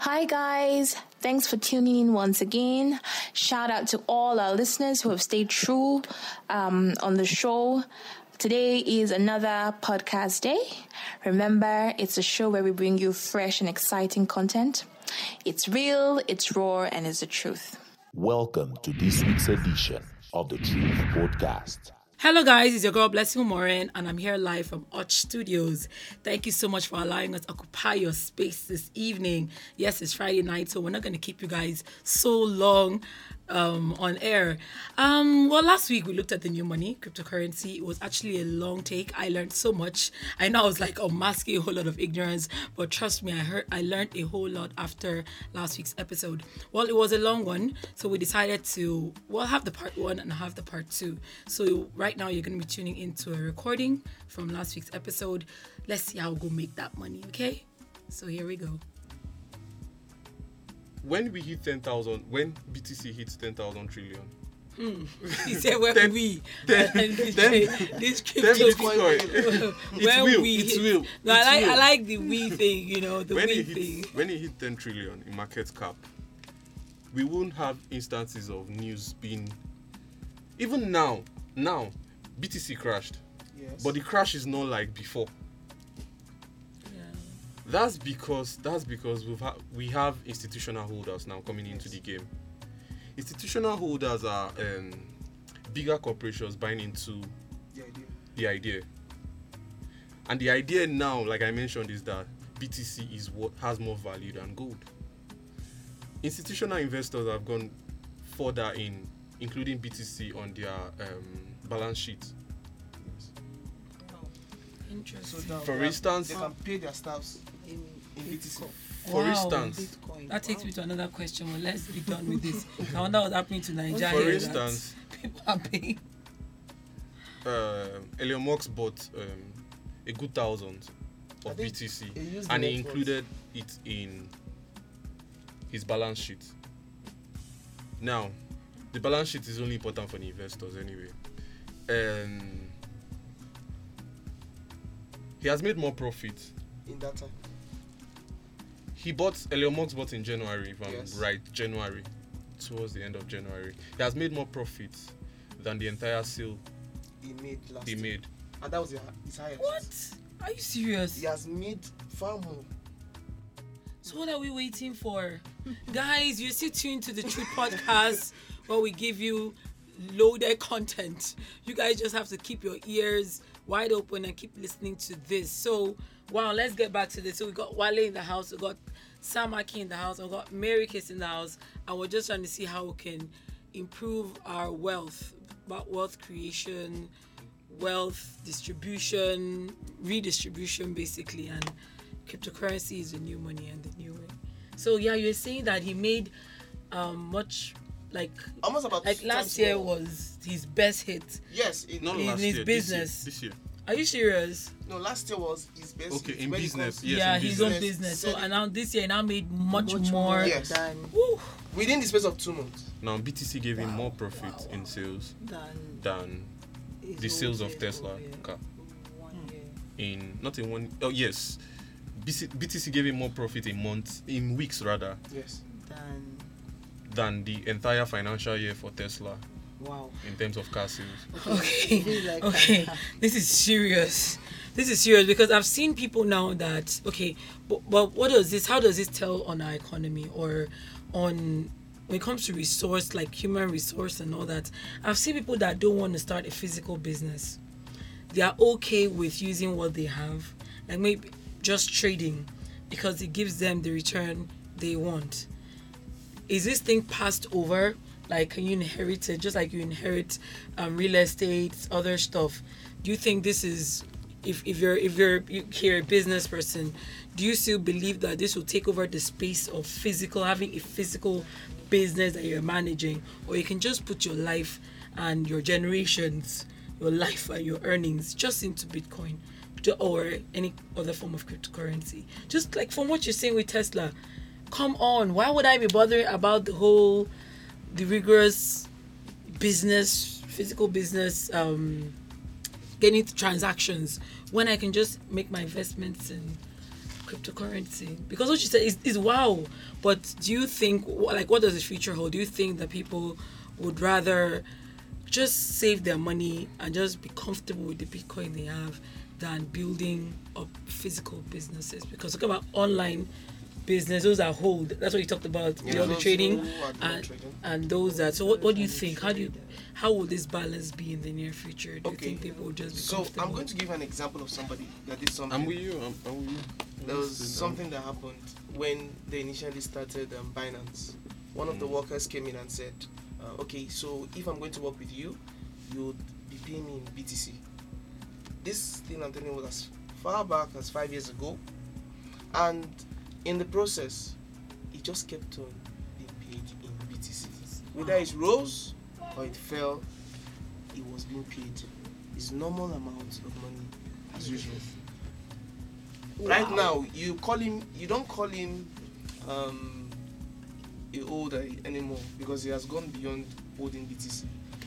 Hi, guys. Thanks for tuning in once again. Shout out to all our listeners who have stayed true um, on the show. Today is another podcast day. Remember, it's a show where we bring you fresh and exciting content. It's real, it's raw, and it's the truth. Welcome to this week's edition of the Truth Podcast. Hello, guys, it's your girl Blessing Morin, and I'm here live from Arch Studios. Thank you so much for allowing us to occupy your space this evening. Yes, it's Friday night, so we're not going to keep you guys so long um, on air. Um, well, last week we looked at the new money, cryptocurrency. It was actually a long take. I learned so much. I know I was like unmasking a whole lot of ignorance, but trust me, I heard I learned a whole lot after last week's episode. Well, it was a long one, so we decided to well have the part one and have the part two. So right now you're going to be tuning into a recording from last week's episode. Let's see how we'll go make that money. Okay, so here we go when we hit 10,000, when BTC hits 10,000 trillion, hmm. he said when Then- we then- this, then- this then crypto Bitcoin, when it will, we it hit- will, No, I it like I like the we thing, you know, the when we it thing. hits, when it hit 10 trillion in market cap, we won't have instances of news being. Even now, now, BTC crashed, Yes. but the crash is not like before. Yeah. That's because that's because we've ha- we have institutional holders now coming into the game. Institutional holders are um, bigger corporations buying into the idea. the idea. And the idea now, like I mentioned, is that BTC is what has more value than gold. Institutional investors have gone further in including BTC on their um, balance sheet. Interesting. So For instance- they can pay their staffs In in BTC. For Wow. instance, Bitcoin. that takes me to another question. Well, let's be done with this. I wonder what's happening to Nigeria. for instance, people are paying. um Elon Musk bought um, a good thousand of BTC, he and he net worth. included it in his balance sheet. Now, the balance sheet is only important for the investors anyway. Um, he has made more profit. in that time. He bought Elon Musk bought in January, if I'm Yes. right, January, towards the end of January. He has made more profit than the entire sale He made last he year. made. And that was his highest. What? Are you serious? He has made far more. So what are we waiting for? Guys, you're still tuned to the Truth Podcast where we give you loaded content. You guys just have to keep your ears wide open and keep listening to this. So wow, let's get back to this. So we got Wale in the house, we got Sam Akin in the house, we got Mary Kiss in the house, and we're just trying to see how we can improve our wealth, about wealth creation, wealth distribution, redistribution basically, and cryptocurrency is the new money and the new way. So yeah, you're saying that he made um much like Almost about like last year more. was his best hit. Yes, in, Not In last his year, business. This year. Are you serious? no, last year was his best. Okay, hit in when business, comes- Yes, yeah, in his own business. business. So and now this year now made much, Much more. Yes. than Woo. Within the space of two months. Now BTC gave him more profit in sales than than the sales of Tesla oh, car hmm. in not in one oh yes BC, BTC gave him more profit in months in weeks rather Yes. Than than the entire financial year for Tesla wow. in terms of car sales. Okay. Feels okay. This is serious. This is serious because I've seen people now that okay, but, but what does this? How does this tell on our economy or on when it comes to resource like human resource and all that? I've seen people that don't want to start a physical business. They are okay with using what they have, like maybe just trading, because it gives them the return they want is this thing passed over? Like can you inherit it? Just like you inherit um, real estate other stuff. Do you think this is if, if you're if you're you're a business person do you still believe that this will take over the space of physical having a physical business that you're managing? Or you can just put your life and your generations your life and your earnings just into bitcoin or any other form of cryptocurrency? Just like from what you're saying with tesla come on why would i be bothering about the whole the rigorous business physical business um getting into transactions when i can just make my investments in cryptocurrency because what you said is, is wow But do you think, like, what does the future hold? Do you think that people would rather just save their money and just be comfortable with the Bitcoin they have than building up physical businesses? Because talk about online business, those are hold. That's what you talked about. Yeah, the other those trading who are doing and, trading. and those that. So what, what do you think? How do you how will this balance be in the near future? Do you Okay. think people will just be So? I'm going to give an example of somebody that did something. I'm with you. I'm, I'm with you. There was something that happened when they initially started um, Binance. One of the workers came in and said, uh, "Okay, so if I'm going to work with you, you'd be paying me in BTC." This thing I'm telling you was as far back as five years ago, and in the process, it just kept on being paid in BTC. Whether it rose or it fell, it was being paid its normal amount of money as usual. Right now, you call him. You don't call him um, a holder anymore because he has gone beyond holding BTC.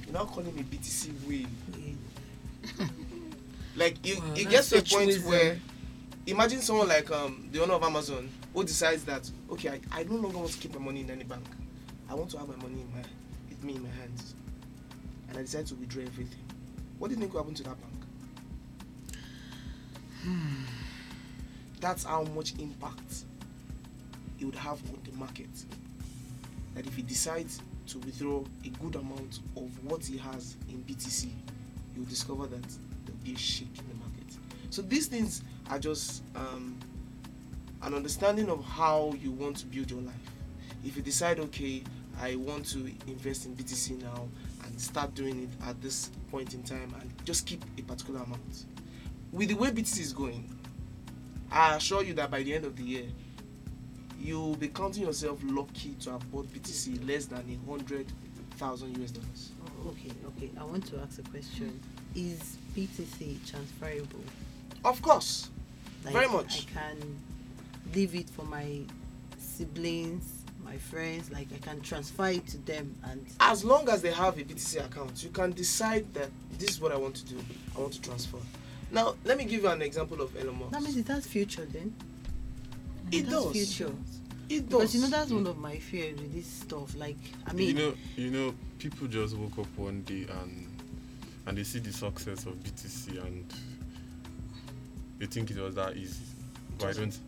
You now call him a BTC whale. like it, Wow, it gets to a point where imagine someone like um, the owner of Amazon who decides that okay, I, I no longer want to keep my money in any bank. I want to have my money in my with me in my hands, and I decide to withdraw everything. What do you think will happen to that bank? That's how much impact it would have on the market. That if he decides to withdraw a good amount of what he has in BTC, you'll discover that there'll be a shake in the market. So these things are just um, an understanding of how you want to build your life. If you decide, okay, I want to invest in BTC now and start doing it at this point in time and just keep a particular amount. With the way BTC is going, I assure you that by the end of the year, you'll be counting yourself lucky to have bought BTC less than a hundred thousand US dollars. Oh, okay, okay. I want to ask a question. Is BTC transferable? Of course, Very much. I can leave it for my siblings, my friends. Like I can transfer it to them, and as long as they have a BTC account, you can decide that this is what I want to do. I want to transfer. Now, let me give you an example of Elon Musk. that means it has future then. it has does. future. It Because does. you know that's one of my fears with this stuff. Like I mean, you know, you know, people just woke up one day and and they see the success of BTC and they think it was that easy. But I don't.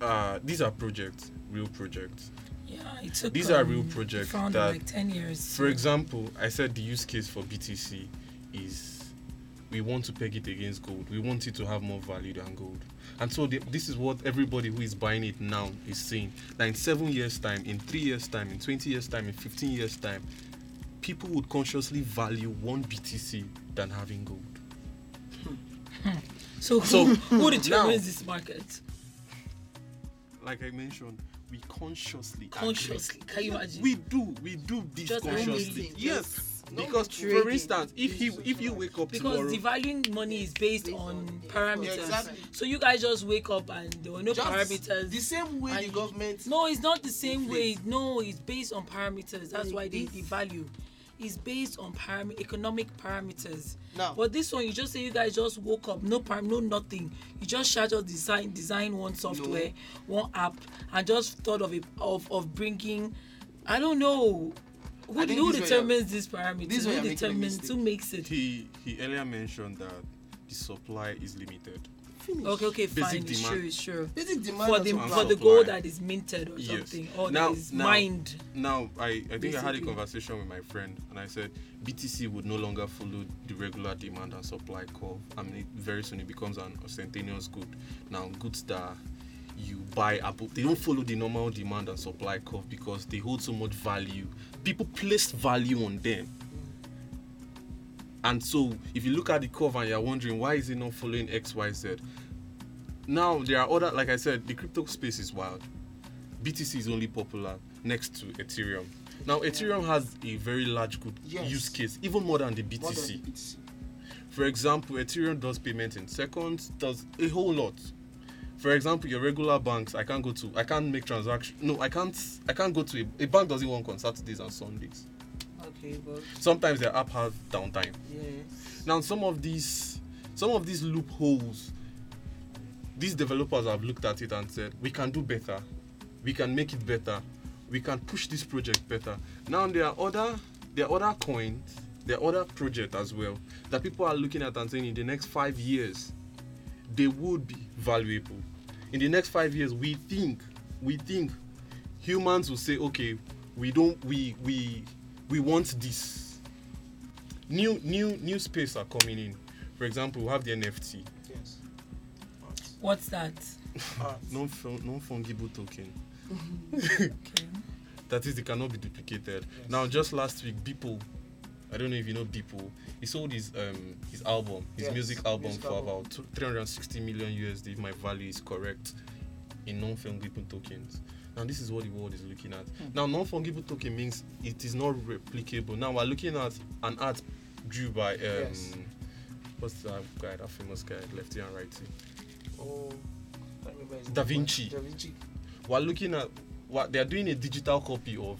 Uh, these are projects, real projects. Yeah, it took. These are real um, projects Found that- like ten years. For example, I said the use case for BTC is we want to peg it against gold. We want it to have more value than gold. And so the, this is what everybody who is buying it now is seeing. That in seven years' time, in three years' time, in 20 years' time, in 15 years' time, people would consciously value one BTC than having gold. So, So, who, who now- determines this market? Like I mentioned, we consciously agree. Consciously, can you imagine? We do, we do this Just consciously. anything, Yes. just Because for instance, if he if you wake up because tomorrow devaluing money is based Based on on- parameters. Yeah, exactly. So you guys just wake up and there were no Just parameters. The same way the government. No, it's not the same way. No, it's based on parameters. That's why they this. devalue. It's based on param- economic parameters. Now- but this one, you just say you guys just woke up, no param, no nothing. You just shout just design, design one software, one app, and just thought of it of of bringing. I don't know. Who, I who this determines these parameters? this who you're making a determines? Who makes it? he he earlier mentioned that the supply is limited. Finish. Okay, okay, Basic fine. It's demand. true, it's true. Basic demand For the for the gold that is minted or Yes. something, or Now- that is now- mined. Now I, I think I had a conversation with my friend and I said BTC would no longer follow the regular demand and supply curve. I mean it, very soon it becomes an instantaneous good. Now goods that you buy Apple, they don't follow the normal demand and supply curve because they hold so much value. People place value on them. And so if you look at the curve and you're wondering why is it not following XYZ, now there are other like I said, the crypto space is wild. BTC is only popular next to Ethereum. Now Ethereum has a very large good Yes. use case, even more than the BTC. More than the BTC. For example, Ethereum does payment in seconds, does a whole lot. For example, your regular banks, I can't go to, I can't make transaction. No, I can't. I can't go to a, a bank. Doesn't work on Saturdays and Sundays. Okay, but Sometimes their app has downtime. yes. Now, some of these, some of these loopholes, these developers have looked at it and said we can do better. we can make it better. We can push this project better. Now there are other there are other coins, there are other projects as well that people are looking at and saying in the next five years they would be valuable. In the next five years, we think we think humans will say, okay, we don't we we we want this. New new new space are coming in. For example, we have the NFT, Yes. Art. What's that? Art. non non fungible token. Okay. That is, it cannot be duplicated. Yes. Now, just last week, Beeple, I don't know if you know Beeple, he sold his um his album, his Yes, music album music for album. about 360 million USD. If my value is correct, in non-fungible tokens. Now, this is what the world is looking at. Now, non-fungible token means it is not replicable. Now, we're looking at an art drew by um, Yes. what's that guy, that famous guy, lefty and righty. Oh, I can't remember Da. Vinci. Da Vinci. we're looking at what they're doing a digital copy of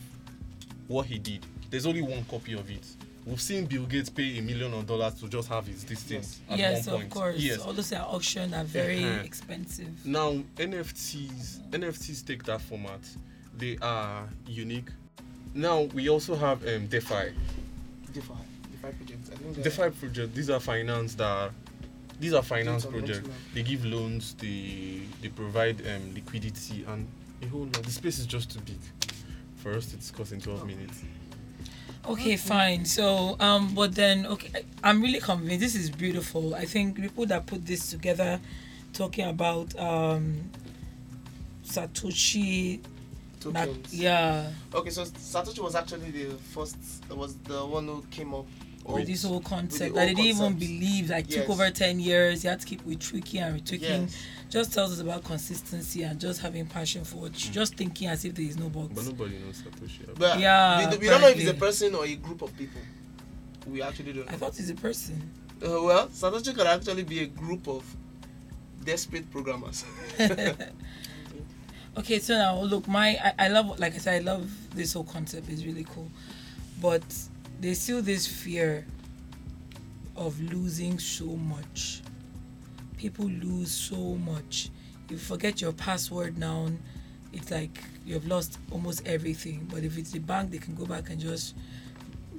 what he did. There's only one copy of it. We've seen Bill Gates pay a million of dollars to just have his this thing Yes. at yes, one of point. course. Yes. All those at auction are very Uh-huh. expensive. Now NFTs, NFTs take that format. They are unique. Now we also have um, DeFi. DeFi. DeFi project. I think DeFi project. These are finance that these are finance Loans projects. They give loans. They they provide um, liquidity and a whole lot. The space is just too big for us to discuss in 12 minutes. Okay, fine. So, um, but then, okay, I'm really convinced. This is beautiful. I think people that put this together, talking about um, Satoshi, yeah, Okay, so Satoshi was actually the first. Was the one who came up. With this whole concept the that they didn't even concept. believe. Like took over ten years. You had to keep retweaking and retweaking. Yes. Just tells us about consistency and just having passion for it. Just thinking as if there is no box But nobody knows Satoshi. But Yeah, we, we don't know if it's a person or a group of people. We actually don't know. I thought it's a person. Uh, well, Satoshi could actually be a group of desperate programmers. Okay, so now look, my I, I love like I said, I love this whole concept. It's really cool, but there's still this fear of losing so much. People lose so much. You forget your password now, it's like you've lost almost everything. But if it's the bank, they can go back and just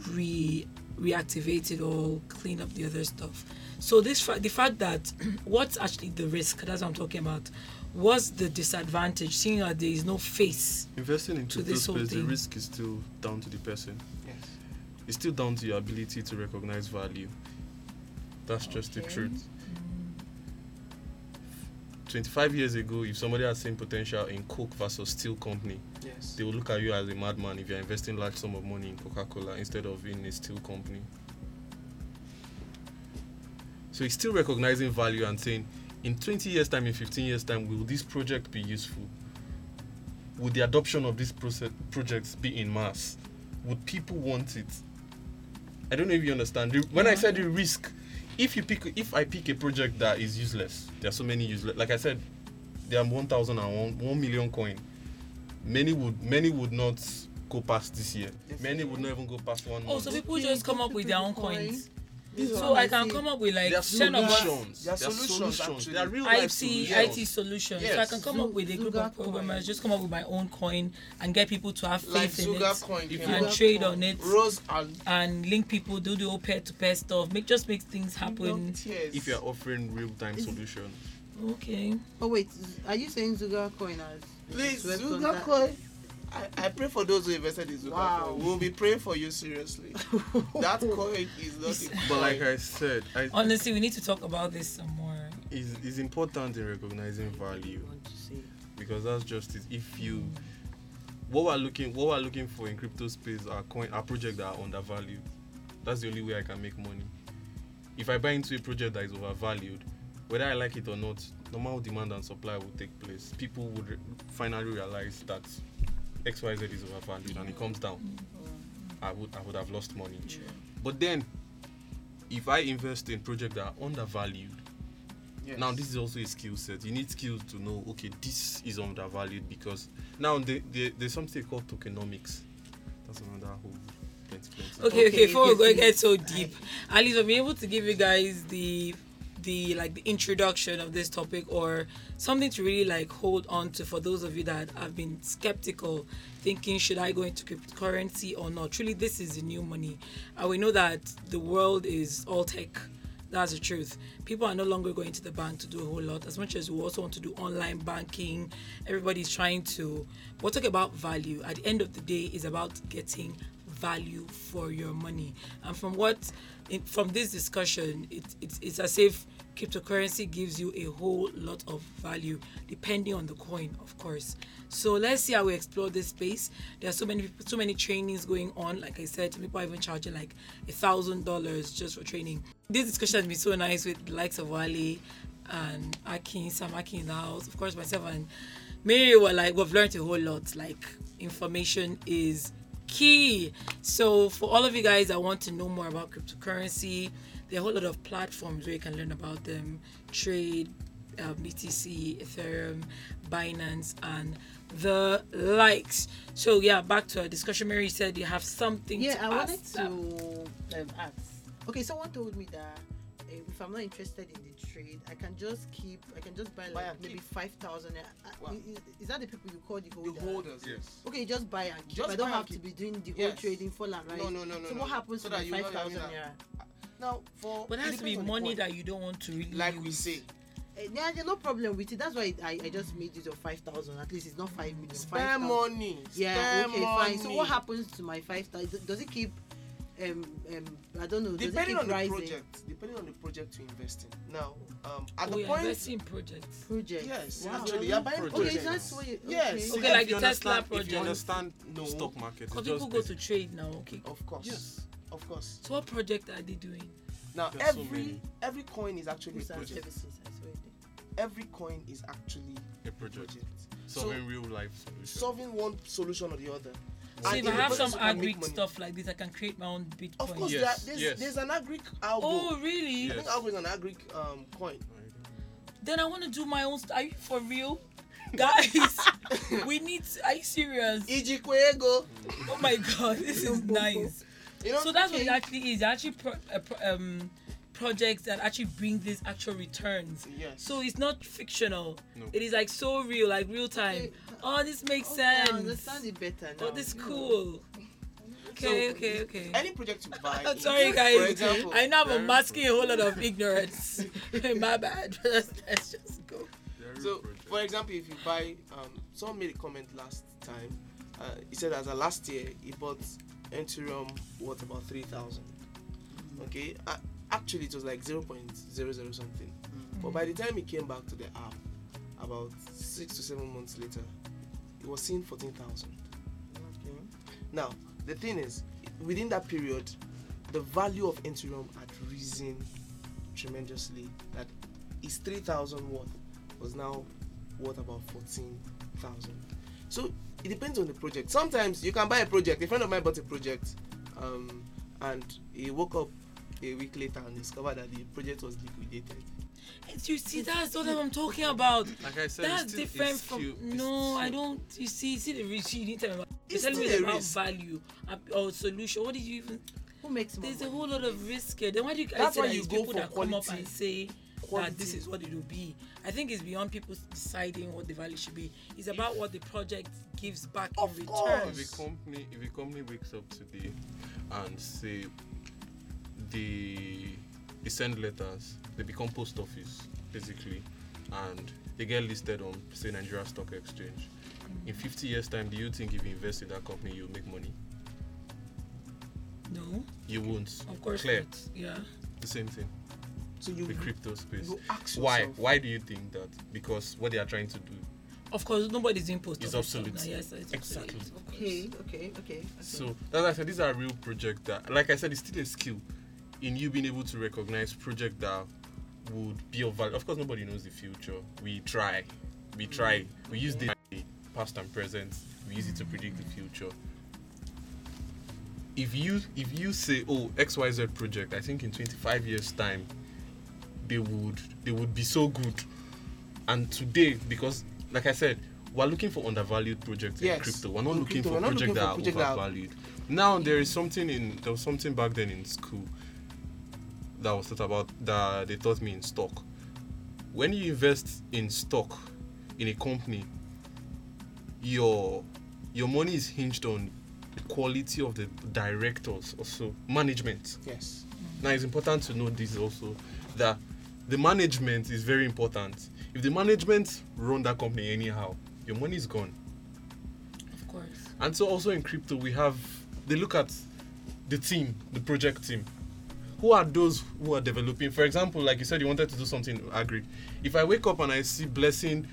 re reactivate it or clean up the other stuff. So this fa- the fact that what's actually the risk that's what I'm talking about. What's the disadvantage seeing that there is no face? Investing in To this whole space, the risk is still down to the person. It's still down to your ability to recognize value. That's just the truth. 25 years ago, if somebody had seen potential in Coke versus Steel Company, Yes. they will look at you as a madman if you're investing large sum of money in Coca-Cola instead of in a steel company. So it's still recognizing value and saying, in 20 years' time, in 15 years' time, will this project be useful? Would the adoption of these projects be in mass? Would people want it? I don't know if you understand. The- When I said the risk, if you pick, if I pick a project that is useless, there are so many useless. Like I said, there are 1,001 1 million coin many would many would not go past this year. Many would not even go past one Oh, month. so people just come up with their own coins. This So what I can come up with like ten of us solutions. There are solutions, solutions. actually. There are real IT solutions. IT solutions. So I can come up with a group of Zuga coin. programmers, just come up with my own coin and get people to have Like faith in Zuga it coin came and up. trade coin. on it Rose and and link people, do the whole peer to peer stuff, make just make things happen. If you are offering real time Is- solutions, Okay. Oh wait, are you saying Zuga coin as? Please, swept Zuga coin. I, I pray for those who invested in Zuga Wow. coin. We'll be praying for you seriously. that coin is not a but like. I said, I, Honestly, we need to talk about this some more. it's, it's important in recognizing value I want to say. because that's just it. If you what we're looking what we're looking for in crypto space are coin are projects that are undervalued. That's the only way I can make money. If I buy into a project that is overvalued, whether I like it or not, normal demand and supply will take place. People would re- finally realize that XYZ is overvalued and it comes down. I would I would have lost money. But then if I invest in projects that are undervalued, Yes. now this is also a skill set. You need skills to know okay, this is undervalued because now the, the, there's something called tokenomics. That's another whole plenty plenty. Okay, okay, Okay, before we go get so deep, at least I'll be able to give you guys the the like the introduction of this topic or something to really like hold on to for those of you that have been skeptical thinking should i go into cryptocurrency or not truly this is the new money and we know that the world is all tech that's the truth. People are no longer going to the bank to do a whole lot. As much as we also want to do online banking, everybody's trying to. We'll talk about value. At the end of the day, is about getting value for your money. And from what, from this discussion, it, it's it's as if cryptocurrency gives you a whole lot of value, depending on the coin, of course. So let's see how we explore this space. There are so many so many trainings going on. Like I said, people are even charging like a thousand dollars just for training. This discussion has been so nice with the likes of Wale and Akin, Sam Akin in the house. Of course, myself and Mary were like we've learned a whole lot. Like information is key. So for all of you guys that want to know more about cryptocurrency, there are a whole lot of platforms where you can learn about them, trade, uh, BTC, Ethereum, Binance, and the likes. So yeah, back to our discussion. Mary said you have something. Yeah, I wanted to um, ask. Okay, someone told me that I'm not interested in the trade, I can just keep. I can just buy Buy like and maybe keep. five thousand. Wow. Is, is that the people you call the The holders? holders. Yes. Okay, just buy and keep. Just I don't buy and have to be doing the whole Yes. trading for and right. No, no, no, no. So no. what happens so to that five thousand you know five you're thousand having naira? Now, for But it has to be the money that you don't want to really like we say, Eh, yeah, there's no problem with it. That's why I, I just made use of five thousand. At least it's not five million. spare 5,000. money. Yeah, spare okay, money. fine. So what happens to my five thousand? Does it keep? Um, um, I don't know. Depending it keep on the project, depending on the project to invest in. Now, um, at Oh, the you're point, investing in projects. Project. yes, Wow. actually, you're buying Project. Okay, projects. that's what you. Yes. Okay. So Okay, if like the Tesla understand- If you understand No. stock market, Because people just go to trade now. Okay. Of course. Yes. Of course. So what project are they doing? Now, There's every many. every coin is actually a Goods project. services, I swear. Every coin is actually a a project project. solving real life solutions. solving one solution or the other. So And if I have some you can make agri stuff like this, I can create my own Bitcoin. Of course, Yes, there, there's, yes. there's an agri algo. Oh really? I think Yes. algo is an agri um, coin. Then I want to do my own. St- are you for real, guys? we need. To, are you serious? Ijikwego. Oh my god, this is nice. You know, So that's what it actually is. It actually pro- uh, pro- um, projects that actually bring these actual returns. Yes. So it's not fictional. No. It is like so real, like real time. Okay. Oh, this makes Okay, I sense. understand it better now. Oh, this is cool. Okay, So, okay, okay. Any project you buy. I'm in- sorry, For guys. example, I know I'm Very masking a whole lot of ignorance. My bad. let's, let's just go. So, for example, if you buy, um, someone made a comment last time. Uh, he said as a last year he bought Ethereum worth about three thousand. Okay, uh, actually it was like zero point zero zero something. But by the time he came back to the app, about six to seven months later, it was seeing fourteen thousand. Okay. Now the thing is, within that period, the value of Ethereum had risen tremendously. That is three thousand worth was now worth about fourteen thousand. So it depends on the project. Sometimes you can buy a project. A friend of mine bought a project, um, and he woke up a week later and discovered that the project was liquidated. And you see, that's not what I'm talking about. like I said, That's still, different from. still- it's no, I don't. You see, see the risk. You didn't tell me about. You're It's telling me about risk. value or solution. What did you even? Who makes more There's a whole lot of risk here. Then why do you guys That's say why that you it's go people for that come up quality. and say Quality. that this is what it will be? I think it's beyond people deciding what the value should be. It's about what the project gives back Of in course. return. if a company if a company wakes up today and say they they send letters they become post office basically and they get listed on say nigeria stock exchange in 50 years time do you think if you invest in that company you'll make money No, you won't of course clear not. Yeah. the same thing So you with crypto space you ask why yourself, why do you think that because what they are trying to do Of course, nobody's doing post It's office stuff obsolete. now. Yes, it's Exactly. obsolete. Okay, okay, okay. okay. So that's why I said these are real projects that, like I said, it's still a skill in you being able to recognize project that would be of value. Of course, nobody knows the future. We try, we try. We use the past and present. We use it to predict the future. If you if you say, oh X Y Z project, I think in 25 years time, they would they would be so good. And today, because like I said, we're looking for undervalued projects Yes. in crypto. We're not In looking crypto, for projects looking that projects that are- overvalued. Now there is something in there was something back then in school that was taught about that they taught me in stock. When you invest in stock in a company, your your money is hinged on the quality of the directors also management. Yes. Now it's important to know this also that the management is very important. If the management run that company anyhow, your money is gone. Of course. And so also in crypto we have they look at the team, the project team. Who are those who are developing? For example, like you said, you wanted to do something agri. If I wake up and I see Blessing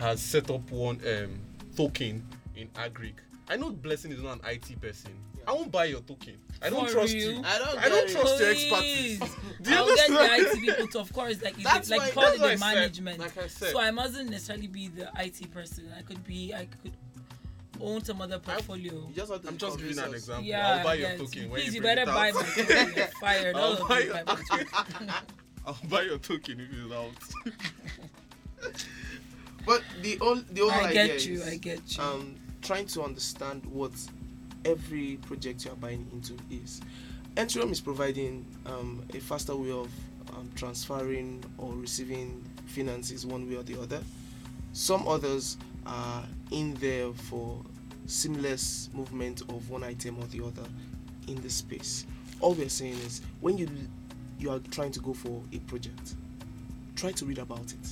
has set up one um, token in agri, I know Blessing is not an IT person. I won't buy your token. I don't For trust real? you. I don't I don't trust your Please. expertise. Do you I'll get the? IT people to, of course, like, That's it's like why- part of that's the why I said- management. like I said. so I mustn't necessarily be the IT person. I could be, I could own some other portfolio. You just I'm just giving an example. Yeah, I'll buy your yes. token when Please, you you bring better it buy my token. You're fired. All I'll buy your- my token. I'll buy your token if it's out. But the whole the whole I idea get you. is, I get you. um, trying to understand what every project you are buying into is. Ethereum is providing um, a faster way of um, transferring or receiving finances one way or the other. Some others are in there for seamless movement of one item or the other in the space. All we're saying is when you you are trying to go for a project, try to read about it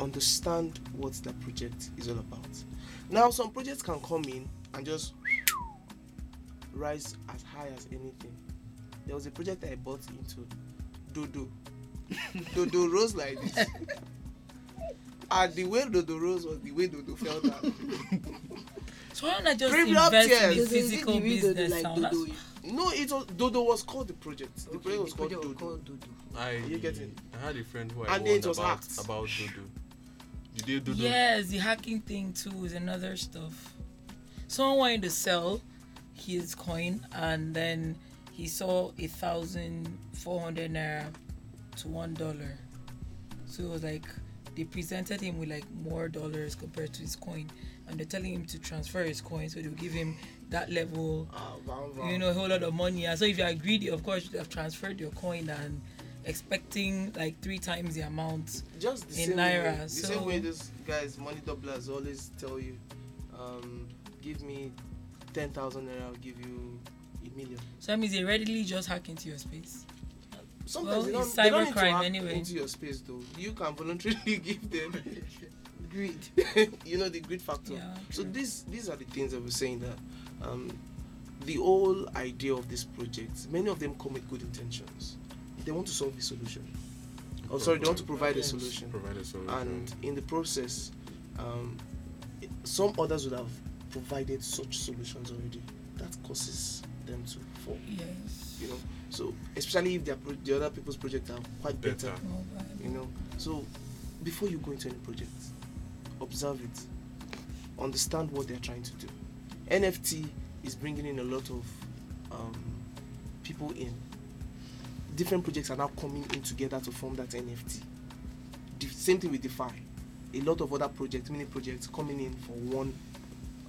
understand what that project is all about. Now, some projects can come in and just rise as high as anything. There was a project I bought into, Dodo. Dodo rose like this. and the way Dodo rose was the way Dodo fell down. so why don't I just Premium invest in tiers. the it physical the real Dodo business like now? Dodo? No, it was Dodo was called the project. The Okay, project was called project Dodo. called Dodo. I You get it? I had a friend who I And warned was about hacked. about Dodo. Did they Dodo? Yes, the hacking thing too is another stuff. Someone wanted to sell his coin and then he saw a thousand four hundred naira to one dollar. So it was like they presented him with like more dollars compared to his coin and they're telling him to transfer his coin so they'll give him that level wow, wow. you know, a whole lot of money. And so if you are greedy, of course, you have transferred your coin and expecting like three times the amount. just the in naira, way, the so- same way guys money doublers always tell you um, give me 10,000 naira I'll give you a million So that means they readily just hack into your space. Sometimes Well, they, don't, it's they don't need to cybercrime hack anyway. into your space though you can voluntarily give them Greed. you know the greed factor Yeah, so true. these these are the things that we're saying that um, the whole idea of this project many of them come with good intentions they want to solve a solution oh sorry they want to provide a solution Provide a solution. and in the process um, some others would have provided such solutions already that causes them to fall Yes. you know so especially if pro- the other people's projects are quite better, Better. You know. So before you go into any project observe it. Understand what they're trying to do. Nft is bringing in a lot of um, people in. Different projects are now coming in together to form that nft the same thing with defi. A lot of other projects mini projects coming in for one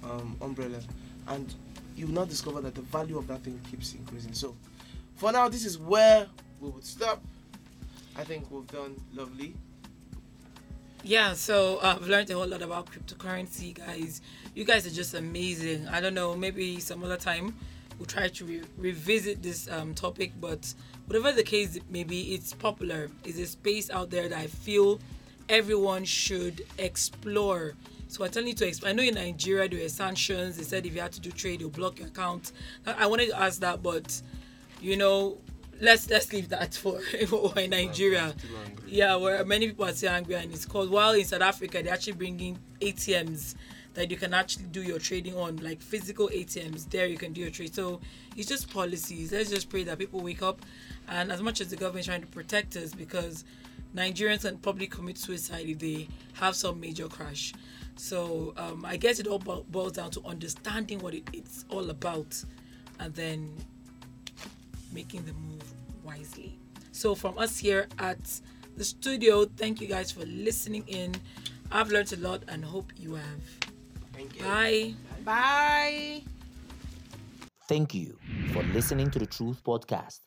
um, umbrella. And you now discover that the value of that thing keeps increasing. So for now this is where we would stop i think we've done lovely Yeah, so uh, I've learned a whole lot about cryptocurrency, guys. You guys are just amazing. I don't know, maybe some other time we'll try to re- revisit this um, topic, but whatever the case may be, it's popular. It's a space out there that I feel everyone should explore. So I'm telling you to explore. I know in Nigeria there were sanctions. They said if you had to do trade, they'll block your account. I I wanted to ask that, but you know, let's let's leave that for, for Nigeria. Yeah, where many people are still angry and it's called while in South Africa they're actually bringing ATMs that you can actually do your trading on, like physical ATMs. There you can do your trade. So it's just policies. Let's just pray that people wake up and as much as the government is trying to protect us because Nigerians can probably commit suicide if they have some major crash. So um, I guess it all boils down to understanding what it, it's all about and then making the move wisely. So, from us here at the studio, thank you guys for listening in. I've learned a lot and hope you have. thank you Bye. Bye. Thank you for listening to the Truth Podcast.